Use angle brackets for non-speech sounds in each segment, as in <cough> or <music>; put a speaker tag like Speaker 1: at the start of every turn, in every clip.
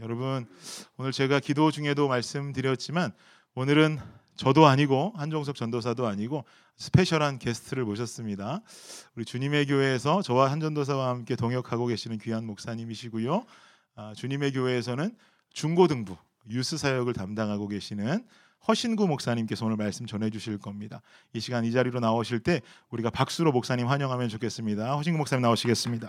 Speaker 1: 여러분 오늘 제가 기도 중에도 말씀드렸지만 오늘은 저도 아니고 한종석 전도사도 아니고 스페셜한 게스트를 모셨습니다. 우리 주님의 교회에서 저와 한 전도사와 함께 동역하고 계시는 귀한 목사님이시고요. 아, 주님의 교회에서는 중고등부 유스 사역을 담당하고 계시는 허신구 목사님께서 오늘 말씀 전해 주실 겁니다. 이 시간 이 자리로 나오실 때 우리가 박수로 목사님 환영하면 좋겠습니다. 허신구 목사님 나오시겠습니다.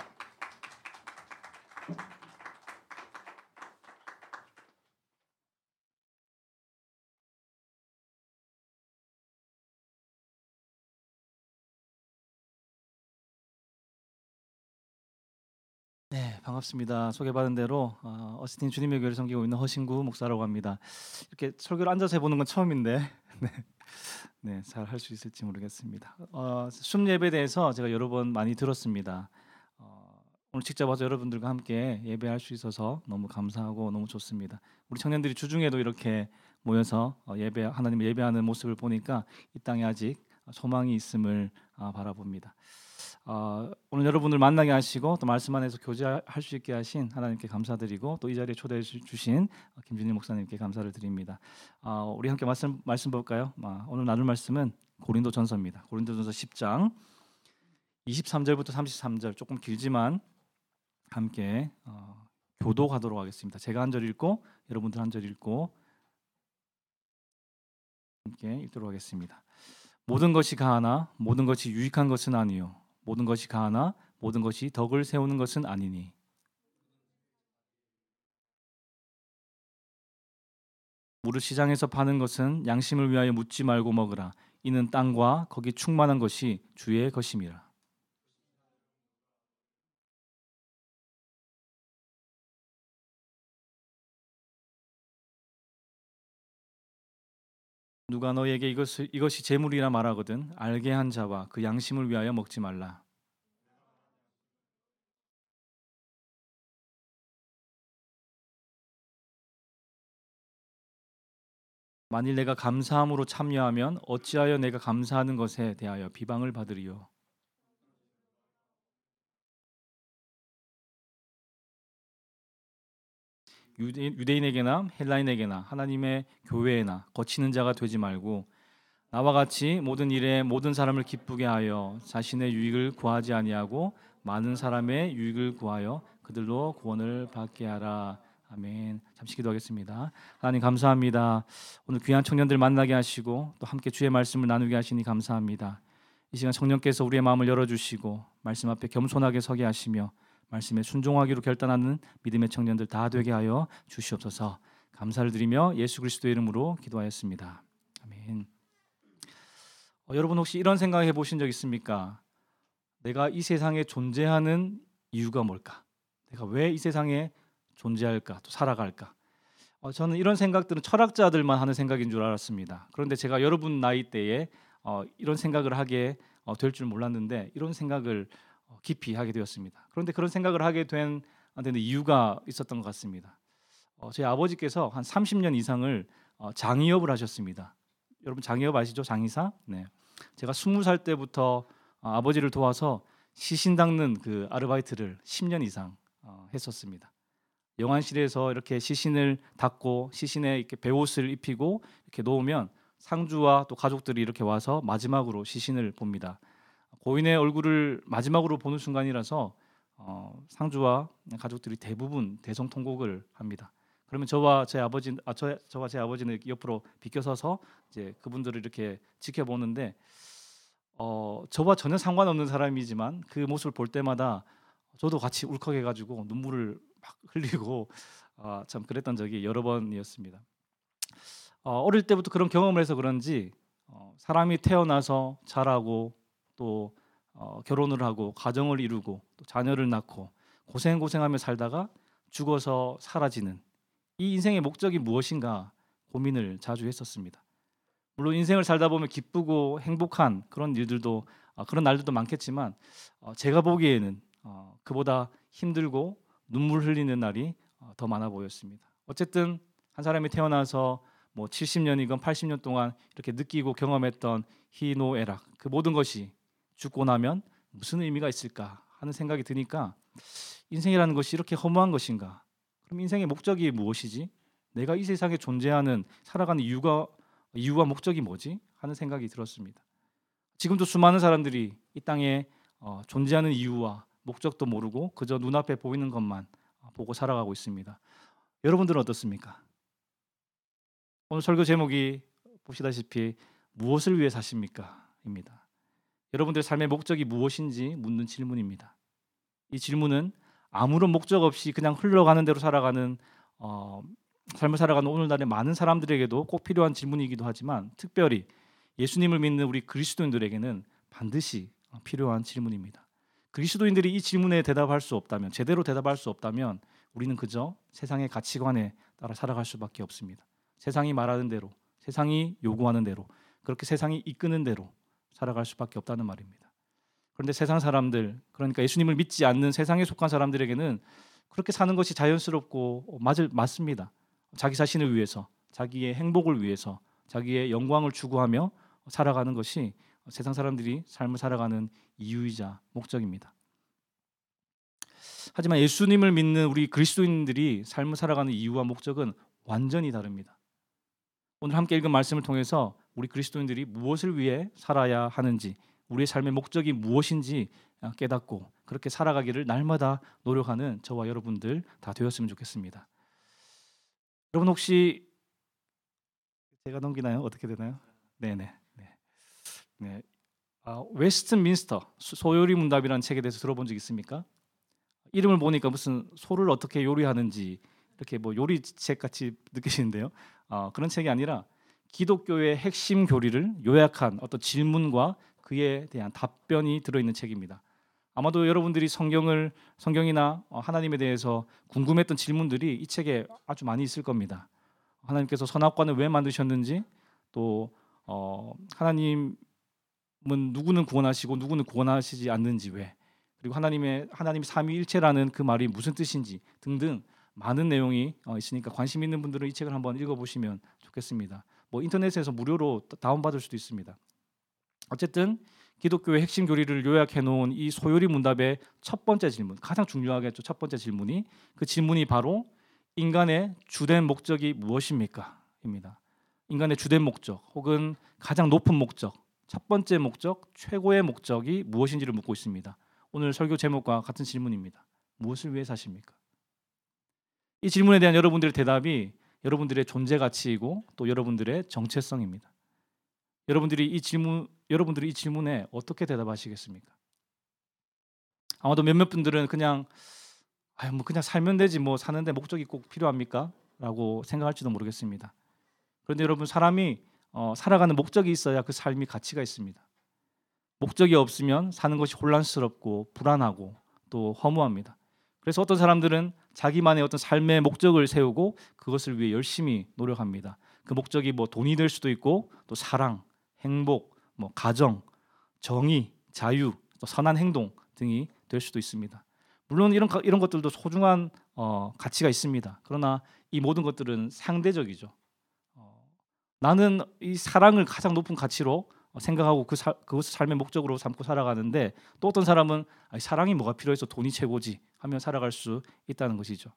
Speaker 2: 반갑습니다. 소개받은 대로 어, 어스틴 주님의 교회를 섬기고 있는 허신구 목사라고 합니다. 이렇게 설교를 앉아서 해보는 건 처음인데, <laughs> 네, 네, 잘 할 수 있을지 모르겠습니다. 어, 숨 예배에 대해서 제가 여러 번 많이 들었습니다. 어, 오늘 직접 와서 여러분들과 함께 예배할 수 있어서 너무 감사하고 너무 좋습니다. 우리 청년들이 주중에도 이렇게 모여서 어, 예배 하나님을 예배하는 모습을 보니까 이 땅에 아직 소망이 있음을 아, 바라봅니다. 어, 오늘 여러분을 만나게 하시고 또 말씀 안에서 교제할 수 있게 하신 하나님께 감사드리고 또 이 자리에 초대해 주신 김준일 목사님께 감사를 드립니다. 어, 우리 함께 말씀 말씀 볼까요? 아, 오늘 나눌 말씀은 고린도전서입니다. 고린도전서 10장 23절부터 33절 조금 길지만 함께 어, 교도하도록 하겠습니다. 제가 한 절 읽고 여러분들 한 절 읽고 함께 읽도록 하겠습니다. 모든 것이 가하나 모든 것이 유익한 것은 아니요 모든 것이 가하나 모든 것이 덕을 세우는 것은 아니니. 무릇 시장에서 파는 것은 양심을 위하여 묻지 말고 먹으라. 이는 땅과 거기 충만한 것이 주의 것임이라 누가 너에게 이것을 이것이 재물이라 말하거든 알게 한 자와 그 양심을 위하여 먹지 말라. 만일 내가 감사함으로 참여하면 어찌하여 내가 감사하는 것에 대하여 비방을 받으리요. 유대인 에게나 헬라인에게나 하나님의 교회에나 거치는 자가 되지 말고 나와 같이 모든 일에 모든 사람을 기쁘게 하여 자신의 유익을 구하지 아니하고 많은 사람의 유익을 구하여 그들로 구원을 받게 하라. 아멘. 잠시 기도하겠습니다. 하나님 감사합니다. 오늘 귀한 청년들 만나게 하시고 또 함께 주의 말씀을 나누게 하시니 감사합니다. 이 시간 청년께서 우리의 마음을 열어 주시고 말씀 앞에 겸손하게 서게 하시며 말씀에 순종하기로 결단하는 믿음의 청년들 다 되게 하여 주시옵소서. 감사를 드리며 예수 그리스도의 이름으로 기도하였습니다. 아멘. 어, 여러분 혹시 이런 생각 해 보신 적 있습니까? 내가 이 세상에 존재하는 이유가 뭘까? 내가 왜 이 세상에 존재할까? 또 살아갈까? 어, 저는 이런 생각들은 철학자들만 하는 생각인 줄 알았습니다. 그런데 제가 여러분 나이 때에 어, 이런 생각을 하게 어, 될줄 몰랐는데 이런 생각을 어, 깊이 하게 되었습니다. 그런데 그런 생각을 하게 된 이유가 있었던 것 같습니다. 어, 제 아버지께서 한 30년 이상을 어, 장의업을 하셨습니다. 여러분 장의업 아시죠? 장의사? 네. 제가 20살 때부터 어, 아버지를 도와서 시신 닦는 그 아르바이트를 10년 이상 어, 했었습니다. 영안실에서 이렇게 시신을 닦고 시신에 이렇게 배옷을 입히고 이렇게 놓으면 상주와 또 가족들이 이렇게 와서 마지막으로 시신을 봅니다. 고인의 얼굴을 마지막으로 보는 순간이라서 어, 상주와 가족들이 대부분 대성통곡을 합니다. 그러면 저와 제 아버지, 아, 저, 저와 제 아버지는 옆으로 비껴서서 이제 그분들을 이렇게 지켜보는데 어, 저와 전혀 상관없는 사람이지만 그 모습을 볼 때마다 저도 같이 울컥해가지고 눈물을 막 <laughs> 흘리고 아, 참 그랬던 적이 여러 번이었습니다. 어, 어릴 때부터 그런 경험을 해서 그런지 어, 사람이 태어나서 자라고 또 어, 결혼을 하고 가정을 이루고 또 자녀를 낳고 고생 고생하며 살다가 죽어서 사라지는 이 인생의 목적이 무엇인가 고민을 자주 했었습니다. 물론 인생을 살다 보면 기쁘고 행복한 그런 일들도 어, 그런 날들도 많겠지만 어, 제가 보기에는 어, 그보다 힘들고 눈물 흘리는 날이 어, 더 많아 보였습니다. 어쨌든 한 사람이 태어나서 뭐 70년이건 80년 동안 이렇게 느끼고 경험했던 희노애락 그 모든 것이 죽고 나면 무슨 의미가 있을까 하는 생각이 드니까 인생이라는 것이 이렇게 허무한 것인가 그럼 인생의 목적이 무엇이지? 내가 이 세상에 존재하는 살아가는 이유가 이유와 목적이 뭐지? 하는 생각이 들었습니다. 지금도 수많은 사람들이 이 땅에 어, 존재하는 이유와 목적도 모르고 그저 눈앞에 보이는 것만 어, 보고 살아가고 있습니다. 여러분들은 어떻습니까? 오늘 설교 제목이 보시다시피 무엇을 위해 사십니까? 입니다. 여러분들 삶의 목적이 무엇인지 묻는 질문입니다. 이 질문은 아무런 목적 없이 그냥 흘러가는 대로 살아가는 어, 삶을 살아가는 오늘날의 많은 사람들에게도 꼭 필요한 질문이기도 하지만 특별히 예수님을 믿는 우리 그리스도인들에게는 반드시 필요한 질문입니다. 그리스도인들이 이 질문에 대답할 수 없다면 제대로 대답할 수 없다면 우리는 그저 세상의 가치관에 따라 살아갈 수밖에 없습니다. 세상이 말하는 대로, 세상이 요구하는 대로, 그렇게 세상이 이끄는 대로 살아갈 수밖에 없다는 말입니다. 그런데 세상 사람들, 그러니까 예수님을 믿지 않는 세상에 속한 사람들에게는 그렇게 사는 것이 자연스럽고 맞을 맞습니다. 자기 자신을 위해서, 자기의 행복을 위해서, 자기의 영광을 추구하며 살아가는 것이 세상 사람들이 삶을 살아가는 이유이자 목적입니다. 하지만 예수님을 믿는 우리 그리스도인들이 삶을 살아가는 이유와 목적은 완전히 다릅니다. 오늘 함께 읽은 말씀을 통해서 우리 그리스도인들이 무엇을 위해 살아야 하는지, 우리의 삶의 목적이 무엇인지 깨닫고 그렇게 살아가기를 날마다 노력하는 저와 여러분들 다 되었으면 좋겠습니다. 여러분 혹시 제가 넘기나요? 어떻게 되나요? 네네. 네. 네. 아, 웨스트민스터 소요리 문답이라는 책에 대해서 들어본 적 있습니까? 이름을 보니까 무슨 소를 어떻게 요리하는지 이렇게 뭐 요리 책 같이 느끼시는데요. 어, 그런 책이 아니라 기독교의 핵심 교리를 요약한 어떤 질문과 그에 대한 답변이 들어있는 책입니다. 아마도 여러분들이 성경을 성경이나 어, 하나님에 대해서 궁금했던 질문들이 이 책에 아주 많이 있을 겁니다. 하나님께서 선악과는 왜 만드셨는지 또 어, 하나님은 누구는 구원하시고 누구는 구원하시지 않는지 왜 그리고 하나님의 하나님 삼위일체라는 그 말이 무슨 뜻인지 등등 많은 내용이 어, 있으니까 관심 있는 분들은 이 책을 한번 읽어보시면 좋겠습니다. 뭐 인터넷에서 무료로 다운받을 수도 있습니다. 어쨌든 기독교의 핵심 교리를 요약해 놓은 이 소요리 문답의 첫 번째 질문, 가장 중요하겠죠. 첫 번째 질문이 그 질문이 바로 인간의 주된 목적이 무엇입니까? 입니다. 인간의 주된 목적 혹은 가장 높은 목적, 첫 번째 목적, 최고의 목적이 무엇인지를 묻고 있습니다. 오늘 설교 제목과 같은 질문입니다. 무엇을 위해 사십니까? 이 질문에 대한 여러분들의 대답이 여러분들의 존재 가치이고 또 여러분들의 정체성입니다. 여러분들이 이 질문 여러분들이 이 질문에 어떻게 대답하시겠습니까? 아마도 몇몇 분들은 그냥 아뭐 그냥 살면 되지 뭐 사는데 목적이 꼭 필요합니까? 라고 생각할지도 모르겠습니다. 그런데 여러분 사람이 어, 살아가는 목적이 있어야 그 삶이 가치가 있습니다. 목적이 없으면 사는 것이 혼란스럽고 불안하고 또 허무합니다. 그래서 어떤 사람들은 자기만의 어떤 삶의 목적을 세우고 그것을 위해 열심히 노력합니다. 그 목적이 뭐 돈이 될 수도 있고 또 사랑, 행복, 뭐 가정, 정의, 자유, 또 선한 행동 등이 될 수도 있습니다. 물론 이런 이런 것들도 소중한 어, 가치가 있습니다. 그러나 이 모든 것들은 상대적이죠. 어, 나는 이 사랑을 가장 높은 가치로 생각하고 그 사, 그것을 삶의 목적으로 삼고 살아가는데 또 어떤 사람은 아니, 사랑이 뭐가 필요해서 돈이 최고지 하며 살아갈 수 있다는 것이죠.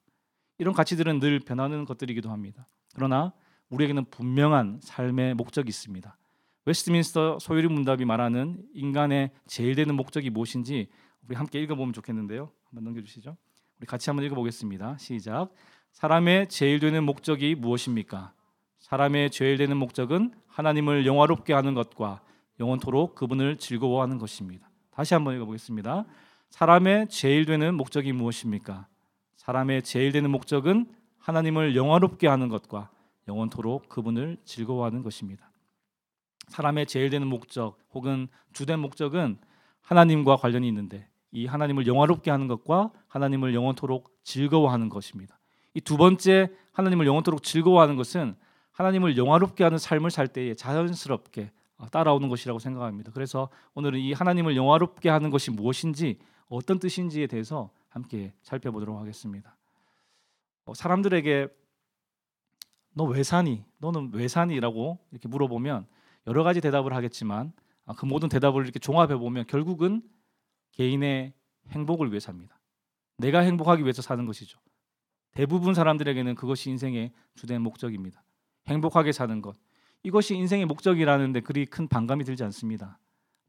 Speaker 2: 이런 가치들은 늘 변하는 것들이기도 합니다. 그러나 우리에게는 분명한 삶의 목적이 있습니다. 웨스트민스터 소유리 문답이 말하는 인간의 제일 되는 목적이 무엇인지 우리 함께 읽어보면 좋겠는데요. 한번 넘겨주시죠. 우리 같이 한번 읽어보겠습니다. 시작. 사람의 제일 되는 목적이 무엇입니까? 사람의 제일 되는 목적은 하나님을 영화롭게 하는 것과 영원토록 그분을 즐거워하는 것입니다. 다시 한번 읽어보겠습니다. 사람의 제일 되는 목적이 무엇입니까? 사람의 제일 되는 목적은 하나님을 영화롭게 하는 것과 영원토록 그분을 즐거워하는 것입니다. 사람의 제일 되는 목적 혹은 주된 목적은 하나님과 관련이 있는데 이 하나님을 영화롭게 하는 것과 하나님을 영원토록 즐거워하는 것입니다. 이 두 번째 하나님을 영원토록 즐거워하는 것은 하나님을 영화롭게 하는 삶을 살 때에 자연스럽게 따라오는 것이라고 생각합니다. 그래서 오늘은 이 하나님을 영화롭게 하는 것이 무엇인지 어떤 뜻인지에 대해서 함께 살펴보도록 하겠습니다. 어, 사람들에게 너 왜 사니? 너는 왜 사니?라고 이렇게 물어보면 여러 가지 대답을 하겠지만 아, 그 모든 대답을 이렇게 종합해 보면 결국은 개인의 행복을 위해 삽니다. 내가 행복하기 위해서 사는 것이죠. 대부분 사람들에게는 그것이 인생의 주된 목적입니다. 행복하게 사는 것. 이것이 인생의 목적이라는데 그리 큰 반감이 들지 않습니다.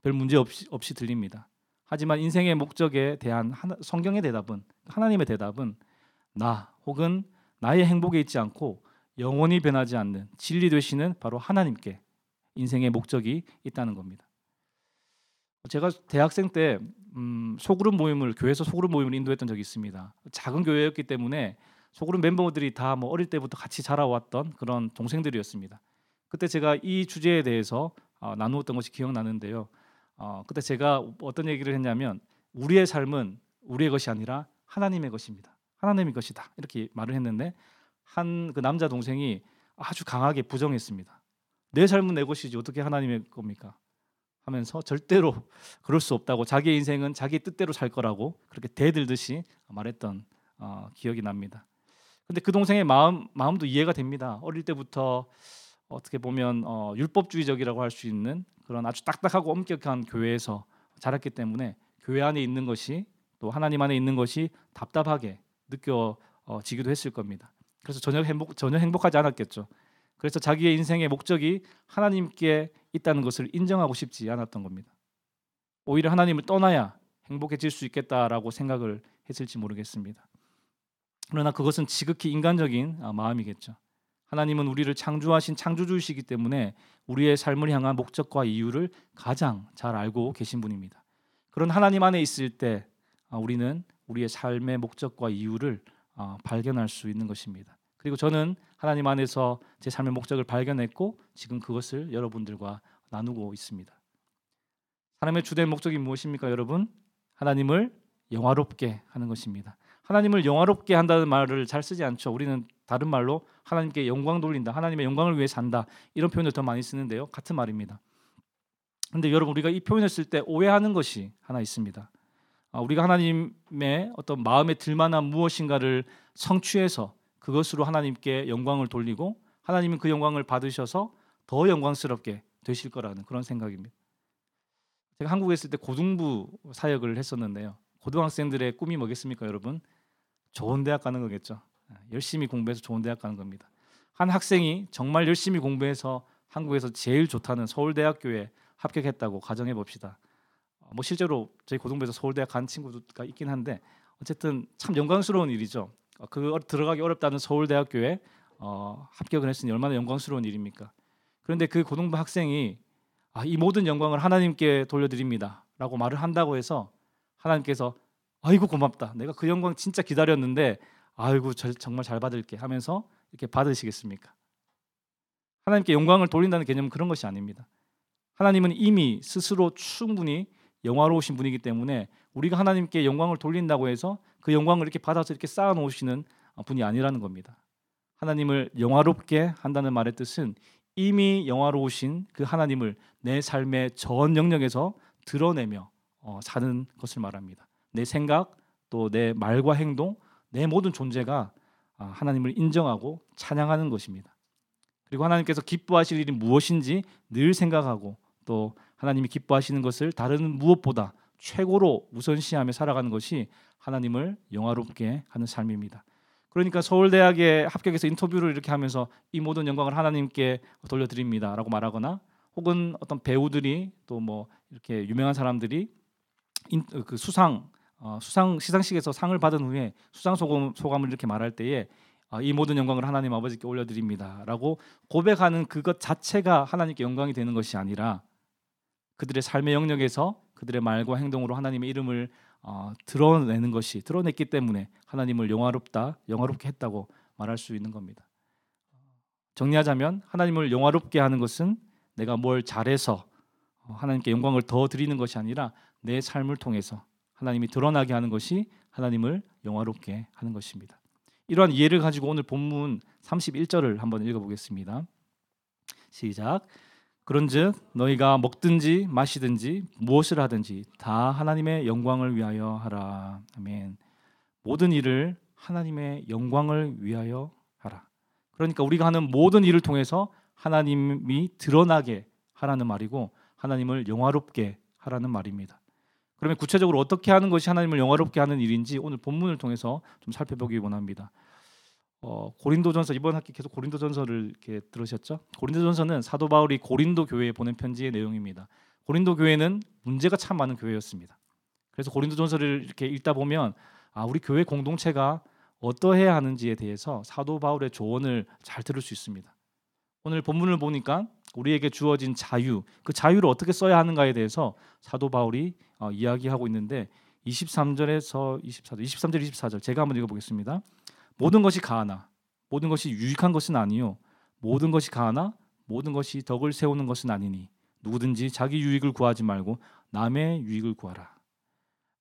Speaker 2: 별 문제 없이, 없이 들립니다. 하지만 인생의 목적에 대한 하나, 성경의 대답은 하나님의 대답은 나 혹은 나의 행복에 있지 않고 영원히 변하지 않는 진리 되시는 바로 하나님께 인생의 목적이 있다는 겁니다. 제가 대학생 때 음, 소그룹 모임을 교회에서 소그룹 모임을 인도했던 적이 있습니다. 작은 교회였기 때문에 소그룹 멤버들이 다 뭐 어릴 때부터 같이 자라왔던 그런 동생들이었습니다. 그때 제가 이 주제에 대해서 어, 나누었던 것이 기억나는데요. 어, 그때 제가 어떤 얘기를 했냐면 우리의 삶은 우리의 것이 아니라 하나님의 것입니다. 하나님의 것이다 이렇게 말을 했는데 한 그 남자 동생이 아주 강하게 부정했습니다. 내 삶은 내 것이지 어떻게 하나님의 겁니까? 하면서 절대로 그럴 수 없다고 자기 인생은 자기 뜻대로 살 거라고 그렇게 대들듯이 말했던 어, 기억이 납니다. 근데 그 동생의 마음 마음도 이해가 됩니다. 어릴 때부터 어떻게 보면 어, 율법주의적이라고 할 수 있는 그런 아주 딱딱하고 엄격한 교회에서 자랐기 때문에 교회 안에 있는 것이 또 하나님 안에 있는 것이 답답하게 느껴지기도 했을 겁니다. 그래서 전혀 행복 전혀 행복하지 않았겠죠. 그래서 자기의 인생의 목적이 하나님께 있다는 것을 인정하고 싶지 않았던 겁니다. 오히려 하나님을 떠나야 행복해질 수 있겠다라고 생각을 했을지 모르겠습니다. 그러나 그것은 지극히 인간적인 아, 마음이겠죠. 하나님은 우리를 창조하신 창조주이시기 때문에 우리의 삶을 향한 목적과 이유를 가장 잘 알고 계신 분입니다. 그런 하나님 안에 있을 때 아, 우리는 우리의 삶의 목적과 이유를 아, 발견할 수 있는 것입니다. 그리고 저는 하나님 안에서 제 삶의 목적을 발견했고 지금 그것을 여러분들과 나누고 있습니다. 사람의 주된 목적이 무엇입니까, 여러분? 하나님을 영화롭게 하는 것입니다. 하나님을 영화롭게 한다는 말을 잘 쓰지 않죠. 우리는 다른 말로 하나님께 영광 돌린다, 하나님의 영광을 위해 산다 이런 표현을 더 많이 쓰는데요. 같은 말입니다. 근데 여러분 우리가 이 표현을 쓸 때 오해하는 것이 하나 있습니다. 아, 우리가 하나님의 어떤 마음에 들만한 무엇인가를 성취해서 그것으로 하나님께 영광을 돌리고 하나님은 그 영광을 받으셔서 더 영광스럽게 되실 거라는 그런 생각입니다. 제가 한국에 있을 때 고등부 사역을 했었는데요. 고등학생들의 꿈이 뭐겠습니까, 여러분? 좋은 대학 가는 거겠죠. 열심히 공부해서 좋은 대학 가는 겁니다. 한 학생이 정말 열심히 공부해서 한국에서 제일 좋다는 서울대학교에 합격했다고 가정해 봅시다. 어, 뭐 실제로 저희 고등부에서 서울대학 간 친구가 있긴 한데 어쨌든 참 영광스러운 일이죠. 어, 그 들어가기 어렵다는 서울대학교에 어, 합격을 했으니 얼마나 영광스러운 일입니까? 그런데 그 고등부 학생이 아, 이 모든 영광을 하나님께 돌려드립니다라고 말을 한다고 해서 하나님께서 아이고 고맙다. 내가 그 영광 진짜 기다렸는데 아이고 저, 정말 잘 받을게 하면서 이렇게 받으시겠습니까? 하나님께 영광을 돌린다는 개념은 그런 것이 아닙니다. 하나님은 이미 스스로 충분히 영화로우신 분이기 때문에 우리가 하나님께 영광을 돌린다고 해서 그 영광을 이렇게 받아서 이렇게 쌓아 놓으시는 분이 아니라는 겁니다. 하나님을 영화롭게 한다는 말의 뜻은 이미 영화로우신 그 하나님을 내 삶의 전 영역에서 드러내며 어, 사는 것을 말합니다. 내 생각 또 내 말과 행동 내 모든 존재가 아, 하나님을 인정하고 찬양하는 것입니다. 그리고 하나님께서 기뻐하실 일이 무엇인지 늘 생각하고 또 하나님이 기뻐하시는 것을 다른 무엇보다 최고로 우선시하며 살아가는 것이 하나님을 영화롭게 하는 삶입니다. 그러니까 서울대학에 합격해서 인터뷰를 이렇게 하면서 이 모든 영광을 하나님께 돌려드립니다라고 말하거나 혹은 어떤 배우들이 또 뭐 이렇게 유명한 사람들이 인, 그 수상 어, 수상 시상식에서 상을 받은 후에 수상 소감, 소감을 이렇게 말할 때에 아, 이 모든 영광을 하나님 아버지께 올려드립니다라고 고백하는 그것 자체가 하나님께 영광이 되는 것이 아니라 그들의 삶의 영역에서 그들의 말과 행동으로 하나님의 이름을 어, 드러내는 것이 드러냈기 때문에 하나님을 영화롭다, 영화롭게 했다고 말할 수 있는 겁니다. 정리하자면 하나님을 영화롭게 하는 것은 내가 뭘 잘해서 어, 하나님께 영광을 더 드리는 것이 아니라 내 삶을 통해서 하나님이 드러나게 하는 것이 하나님을 영화롭게 하는 것입니다. 이러한 이해를 가지고 오늘 본문 31절을 한번 읽어보겠습니다. 시작. 그런즉 너희가 먹든지 마시든지 무엇을 하든지 다 하나님의 영광을 위하여 하라. 아멘. 모든 일을 하나님의 영광을 위하여 하라. 그러니까 우리가 하는 모든 일을 통해서 하나님이 드러나게 하라는 말이고 하나님을 영화롭게 하라는 말입니다. 그러면 구체적으로 어떻게 하는 것이 하나님을 영화롭게 하는 일인지 오늘 본문을 통해서 좀 살펴보기 원합니다. 어, 고린도전서 이번 학기 계속 고린도전서를 이렇게 들으셨죠? 고린도전서는 사도 바울이 고린도 교회에 보낸 편지의 내용입니다. 고린도 교회는 문제가 참 많은 교회였습니다. 그래서 고린도전서를 이렇게 읽다 보면 아 우리 교회 공동체가 어떠해야 하는지에 대해서 사도 바울의 조언을 잘 들을 수 있습니다. 오늘 본문을 보니까 우리에게 주어진 자유, 그 자유를 어떻게 써야 하는가에 대해서 사도 바울이 어, 이야기하고 있는데 23절에서 24절, 23절, 24절 제가 한번 읽어보겠습니다. 모든 것이 가하나 모든 것이 유익한 것은 아니요 모든 것이 가하나 모든 것이 덕을 세우는 것은 아니니 누구든지 자기 유익을 구하지 말고 남의 유익을 구하라.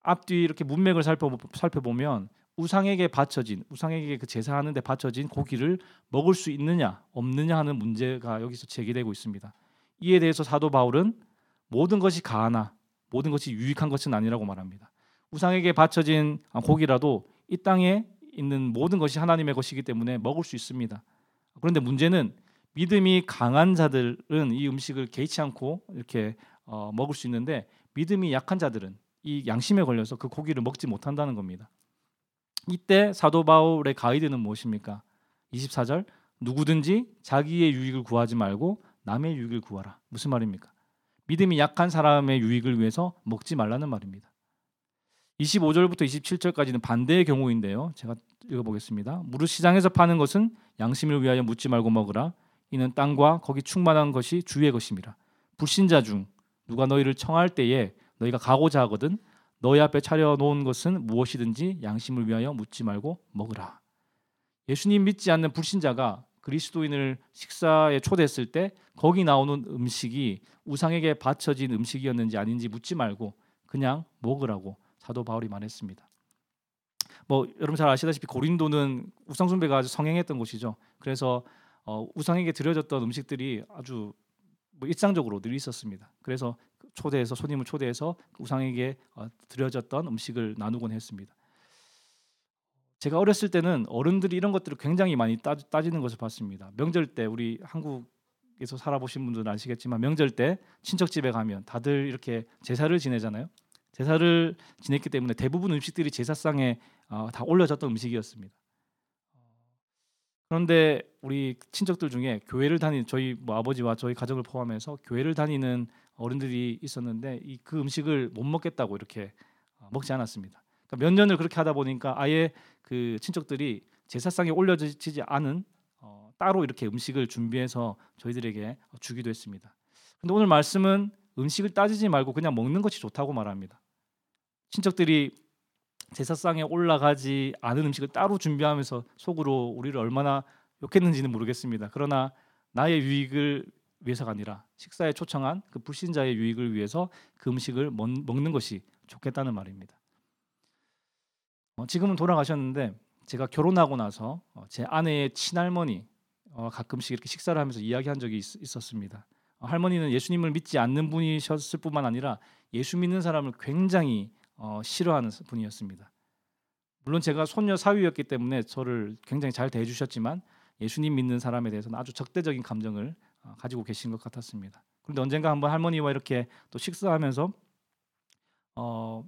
Speaker 2: 앞뒤 이렇게 문맥을 살펴보, 살펴보면 우상에게 바쳐진 우상에게 그 제사하는데 바쳐진 고기를 먹을 수 있느냐 없느냐 하는 문제가 여기서 제기되고 있습니다. 이에 대해서 사도 바울은 모든 것이 가하나 모든 것이 유익한 것은 아니라고 말합니다. 우상에게 바쳐진 고기라도 이 땅에 있는 모든 것이 하나님의 것이기 때문에 먹을 수 있습니다. 그런데 문제는 믿음이 강한 자들은 이 음식을 개의치 않고 이렇게 어, 먹을 수 있는데 믿음이 약한 자들은 이 양심에 걸려서 그 고기를 먹지 못한다는 겁니다. 이때 사도 바울의 가이드는 무엇입니까? 24절 누구든지 자기의 유익을 구하지 말고 남의 유익을 구하라. 무슨 말입니까? 믿음이 약한 사람의 유익을 위해서 먹지 말라는 말입니다. 25절부터 27절까지는 반대의 경우인데요. 제가 읽어보겠습니다. 무릇 시장에서 파는 것은 양심을 위하여 묻지 말고 먹으라. 이는 땅과 거기 충만한 것이 주의 것임이라. 불신자 중 누가 너희를 청할 때에 너희가 가고자 하거든 너희 앞에 차려 놓은 것은 무엇이든지 양심을 위하여 묻지 말고 먹으라. 예수님 믿지 않는 불신자가 그리스도인을 식사에 초대했을 때 거기 나오는 음식이 우상에게 바쳐진 음식이었는지 아닌지 묻지 말고 그냥 먹으라고 사도 바울이 말했습니다. 뭐 여러분 잘 아시다시피 고린도는 우상 숭배가 아주 성행했던 곳이죠. 그래서 어, 우상에게 드려졌던 음식들이 아주 뭐 일상적으로 늘 있었습니다. 그래서 초대해서 손님을 초대해서 우상에게 어, 드려졌던 음식을 나누곤 했습니다. 제가 어렸을 때는 어른들이 이런 것들을 굉장히 많이 따지는 것을 봤습니다. 명절 때 우리 한국에서 살아보신 분들은 아시겠지만 명절 때 친척 집에 가면 다들 이렇게 제사를 지내잖아요. 제사를 지냈기 때문에 대부분 음식들이 제사상에 어, 다 올려졌던 음식이었습니다. 그런데 우리 친척들 중에 교회를 다니는 저희 뭐 아버지와 저희 가족을 포함해서 교회를 다니는 어른들이 있었는데 이 그 음식을 못 먹겠다고 이렇게 어, 먹지 않았습니다. 그러니까 몇 년을 그렇게 하다 보니까 아예 그 친척들이 제사상에 올려지지 않은 어, 따로 이렇게 음식을 준비해서 저희들에게 주기도 했습니다. 근데 오늘 말씀은 음식을 따지지 말고 그냥 먹는 것이 좋다고 말합니다. 친척들이 제사상에 올라가지 않은 음식을 따로 준비하면서 속으로 우리를 얼마나 욕했는지는 모르겠습니다. 그러나 나의 유익을 위해서가 아니라 식사에 초청한 그 불신자의 유익을 위해서 그 음식을 먹는 것이 좋겠다는 말입니다. 어, 지금은 돌아가셨는데 제가 결혼하고 나서 어, 제 아내의 친할머니 어, 가끔씩 이렇게 식사를 하면서 이야기한 적이 있, 었습니다 어, 할머니는 예수님을 믿지 않는 분이셨을 뿐만 아니라 예수 믿는 사람을 굉장히 어, 싫어하는 분이었습니다. 물론 제가 손녀 사위였기 때문에 저를 굉장히 잘 대해주셨지만 예수님 믿는 사람에 대해서는 아주 적대적인 감정을 어, 가지고 계신 것 같았습니다. 그런데 언젠가 한번 할머니와 이렇게 또 식사하면서 어,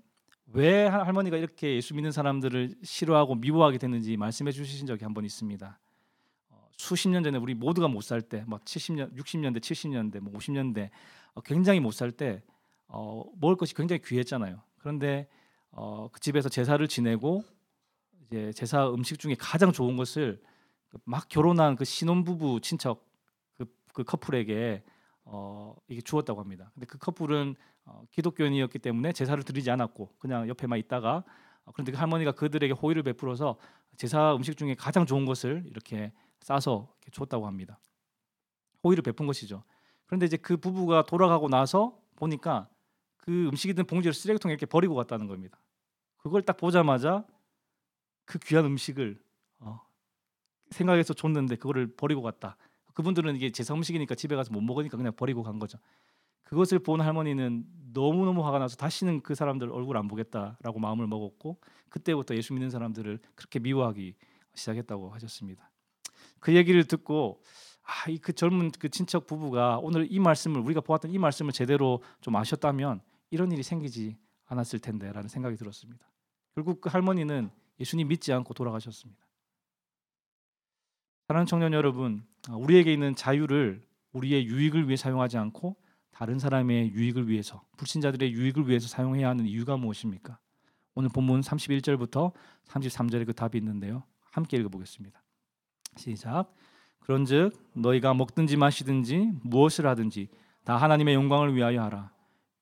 Speaker 2: 왜 할머니가 이렇게 예수 믿는 사람들을 싫어하고 미워하게 됐는지 말씀해 주신 적이 한 번 있습니다. 어, 수십 년 전에 우리 모두가 못 살 때, 막 70년, 60년대, 70년대, 뭐 50년대 어, 굉장히 못 살때 어, 먹을 것이 굉장히 귀했잖아요. 그런데 어, 그 집에서 제사를 지내고 이제 제사 음식 중에 가장 좋은 것을 막 결혼한 그 신혼부부 친척 그, 그 커플에게 어, 이게 주었다고 합니다. 근데 그 커플은 어, 기독교인이었기 때문에 제사를 드리지 않았고 그냥 옆에만 있다가 어, 그런데 그 할머니가 그들에게 호의를 베풀어서 제사 음식 중에 가장 좋은 것을 이렇게 싸서 이렇게 줬다고 합니다. 호의를 베푼 것이죠. 그런데 이제 그 부부가 돌아가고 나서 보니까 그 음식이 든 봉지를 쓰레기통에 이렇게 버리고 갔다는 겁니다. 그걸 딱 보자마자 그 귀한 음식을 어, 생각해서 줬는데 그거를 버리고 갔다. 그분들은 이게 제사 음식이니까 집에 가서 못 먹으니까 그냥 버리고 간 거죠. 그것을 본 할머니는 너무 너무 화가 나서 다시는 그 사람들 얼굴 안 보겠다라고 마음을 먹었고 그때부터 예수 믿는 사람들을 그렇게 미워하기 시작했다고 하셨습니다. 그 얘기를 듣고 아, 이 그 젊은 그 친척 부부가 오늘 이 말씀을 우리가 보았던 이 말씀을 제대로 좀 아셨다면 이런 일이 생기지 않았을 텐데라는 생각이 들었습니다. 결국 그 할머니는 예수님 믿지 않고 돌아가셨습니다. 사랑하는 청년 여러분, 아, 우리에게 있는 자유를 우리의 유익을 위해 사용하지 않고 다른 사람의 유익을 위해서, 불신자들의 유익을 위해서 사용해야 하는 이유가 무엇입니까? 오늘 본문 31절부터 33절에 그 답이 있는데요. 함께 읽어보겠습니다. 시작. 그런즉 너희가 먹든지 마시든지 무엇을 하든지 다 하나님의 영광을 위하여 하라.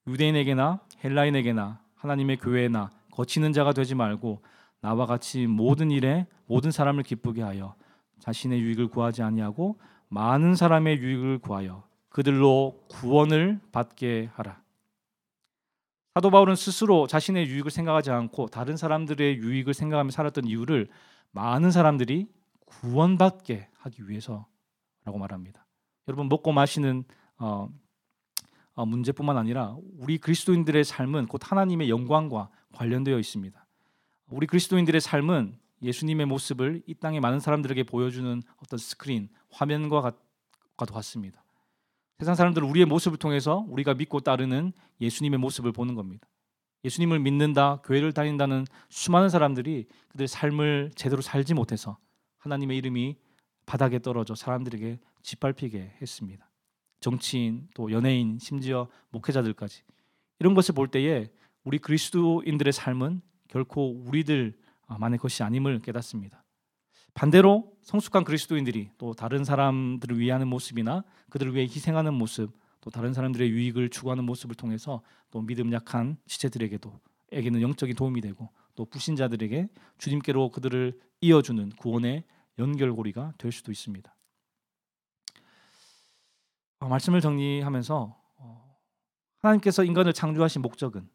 Speaker 2: 유대인에게나 헬라인에게나 하나님의 교회나 거치는 자가 되지 말고 나와 같이 모든 일에 모든 사람을 기쁘게 하여 자신의 유익을 구하지 아니하고 많은 사람의 유익을 구하여 그들로 구원을 받게 하라. 사도 바울은 스스로 자신의 유익을 생각하지 않고 다른 사람들의 유익을 생각하며 살았던 이유를 많은 사람들이 구원받게 하기 위해서라고 말합니다. 여러분 먹고 마시는 어, 어, 문제뿐만 아니라 우리 그리스도인들의 삶은 곧 하나님의 영광과 관련되어 있습니다. 우리 그리스도인들의 삶은 예수님의 모습을 이 땅의 많은 사람들에게 보여주는 어떤 스크린, 화면과 같, 같습니다. 세상 사람들은 우리의 모습을 통해서 우리가 믿고 따르는 예수님의 모습을 보는 겁니다. 예수님을 믿는다, 교회를 다닌다는 수많은 사람들이 그들의 삶을 제대로 살지 못해서 하나님의 이름이 바닥에 떨어져 사람들에게 짓밟히게 했습니다. 정치인, 또 연예인, 심지어 목회자들까지 이런 것을 볼 때에 우리 그리스도인들의 삶은 결코 우리들만의 것이 아님을 깨닫습니다. 반대로 성숙한 그리스도인들이 또 다른 사람들을 위하는 모습이나 그들을 위해 희생하는 모습, 또 다른 사람들의 유익을 추구하는 모습을 통해서 또 믿음 약한 지체들에게도 에게는 영적인 도움이 되고 또 불신자들에게 주님께로 그들을 이어주는 구원의 연결고리가 될 수도 있습니다. 어, 말씀을 정리하면서 어, 하나님께서 인간을 창조하신 목적은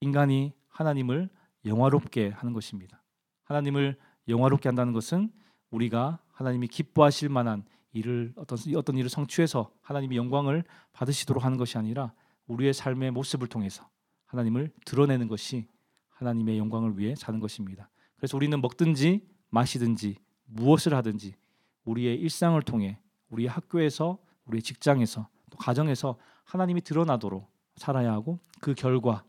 Speaker 2: 인간이 하나님을 영화롭게 하는 것입니다. 하나님을 영화롭게 한다는 것은 우리가 하나님이 기뻐하실 만한 일을 어떤 어떤 일을 성취해서 하나님이 영광을 받으시도록 하는 것이 아니라 우리의 삶의 모습을 통해서 하나님을 드러내는 것이 하나님의 영광을 위해 사는 것입니다. 그래서 우리는 먹든지 마시든지 무엇을 하든지 우리의 일상을 통해 우리의 학교에서 우리의 직장에서 또 가정에서 하나님이 드러나도록 살아야 하고 그 결과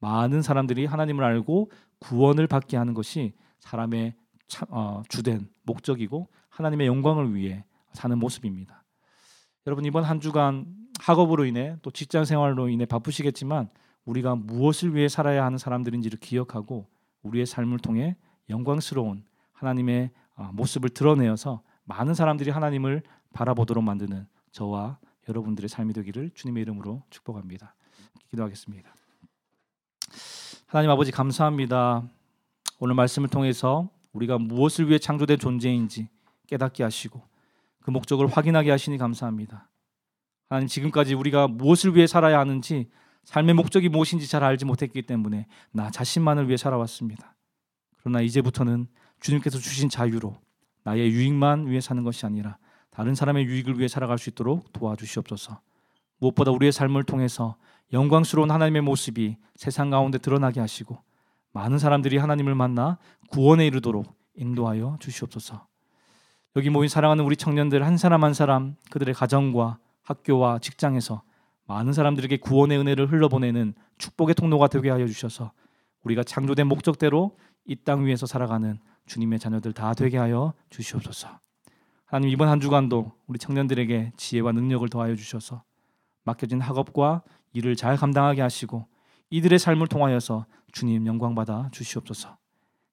Speaker 2: 많은 사람들이 하나님을 알고 구원을 받게 하는 것이 사람의 차, 어, 주된 목적이고 하나님의 영광을 위해 사는 모습입니다. 여러분 이번 한 주간 학업으로 인해 또 직장 생활로 인해 바쁘시겠지만 우리가 무엇을 위해 살아야 하는 사람들인지를 기억하고 우리의 삶을 통해 영광스러운 하나님의 어, 모습을 드러내어서 많은 사람들이 하나님을 바라보도록 만드는 저와 여러분들의 삶이 되기를 주님의 이름으로 축복합니다. 기도하겠습니다. 하나님 아버지 감사합니다. 오늘 말씀을 통해서 우리가 무엇을 위해 창조된 존재인지 깨닫게 하시고 그 목적을 확인하게 하시니 감사합니다. 하나님 지금까지 우리가 무엇을 위해 살아야 하는지 삶의 목적이 무엇인지 잘 알지 못했기 때문에 나 자신만을 위해 살아왔습니다. 그러나 이제부터는 주님께서 주신 자유로 나의 유익만 위해 사는 것이 아니라 다른 사람의 유익을 위해 살아갈 수 있도록 도와주시옵소서. 무엇보다 우리의 삶을 통해서 영광스러운 하나님의 모습이 세상 가운데 드러나게 하시고 많은 사람들이 하나님을 만나 구원에 이르도록 인도하여 주시옵소서. 여기 모인 사랑하는 우리 청년들 한 사람 한 사람 그들의 가정과 학교와 직장에서 많은 사람들에게 구원의 은혜를 흘러보내는 축복의 통로가 되게 하여 주셔서 우리가 창조된 목적대로 이 땅 위에서 살아가는 주님의 자녀들 다 되게 하여 주시옵소서. 하나님 이번 한 주간도 우리 청년들에게 지혜와 능력을 더하여 주셔서 맡겨진 학업과 일을 잘 감당하게 하시고 이들의 삶을 통하여서 주님 영광 받아 주시옵소서.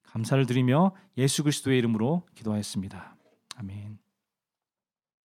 Speaker 2: 감사를 드리며 예수 그리스도의 이름으로 기도하였습니다. 아멘.